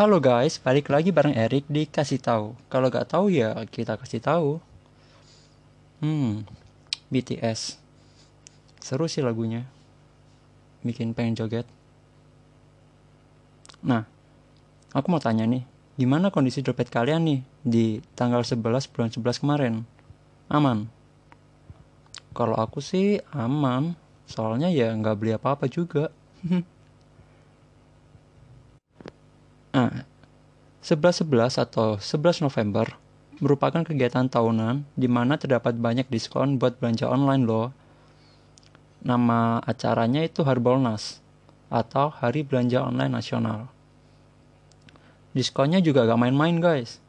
Halo guys, balik lagi bareng Erik di kasih tahu. Kalau gak tahu ya kita kasih tahu. Hmm, BTS. Seru sih lagunya. Bikin pengen joget. Nah, aku mau tanya nih, gimana kondisi dompet kalian nih di tanggal 11 bulan 11 kemarin? Aman? Kalau aku sih aman, soalnya ya nggak beli apa-apa juga. Nah, 11.11 atau 11 November merupakan kegiatan tahunan di mana terdapat banyak diskon buat belanja online loh. Nama acaranya itu Harbolnas atau Hari Belanja Online Nasional. Diskonnya juga gak main-main guys.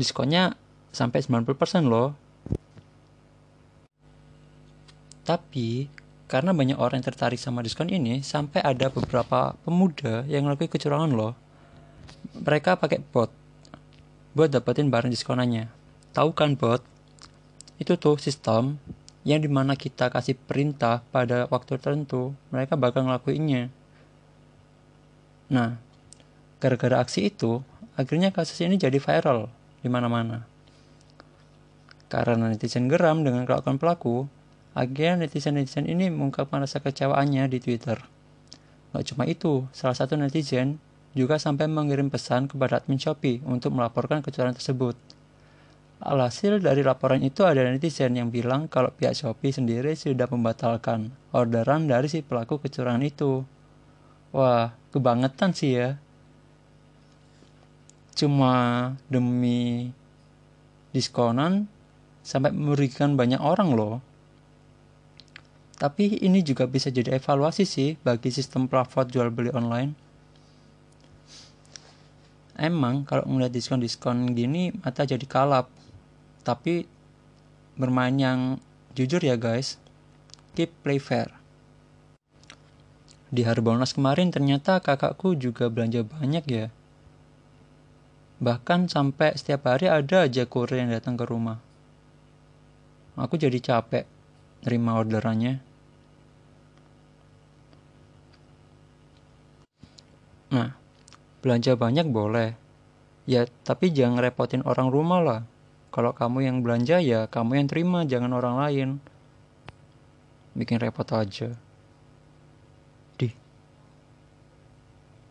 Diskonnya sampai 90% loh. Tapi karena banyak orang yang tertarik sama diskon ini, sampai ada beberapa pemuda yang melakukan kecurangan loh mereka pakai bot buat dapetin barang diskonannya. Tahu kan bot? Itu tuh sistem yang di mana kita kasih perintah pada waktu tertentu, mereka bakal ngelakuinnya. Nah, gara-gara aksi itu, akhirnya kasus ini jadi viral di mana-mana. Karena netizen geram dengan kelakuan pelaku, akhirnya netizen-netizen ini mengungkapkan rasa kecewaannya di Twitter. Gak cuma itu, salah satu netizen juga sampai mengirim pesan kepada admin Shopee untuk melaporkan kecurangan tersebut. Alhasil dari laporan itu ada netizen yang bilang kalau pihak Shopee sendiri sudah membatalkan orderan dari si pelaku kecurangan itu. Wah, kebangetan sih ya. Cuma demi diskonan sampai merugikan banyak orang loh. Tapi ini juga bisa jadi evaluasi sih bagi sistem platform jual beli online emang kalau ngeliat diskon-diskon gini mata jadi kalap. Tapi bermain yang jujur ya guys keep play fair. Di Harbolnas kemarin ternyata kakakku juga belanja banyak ya. Bahkan sampai setiap hari ada aja kurir yang datang ke rumah. Aku jadi capek nerima orderannya. Nah Belanja banyak boleh. Ya, tapi jangan repotin orang rumah lah. Kalau kamu yang belanja ya kamu yang terima, jangan orang lain. Bikin repot aja.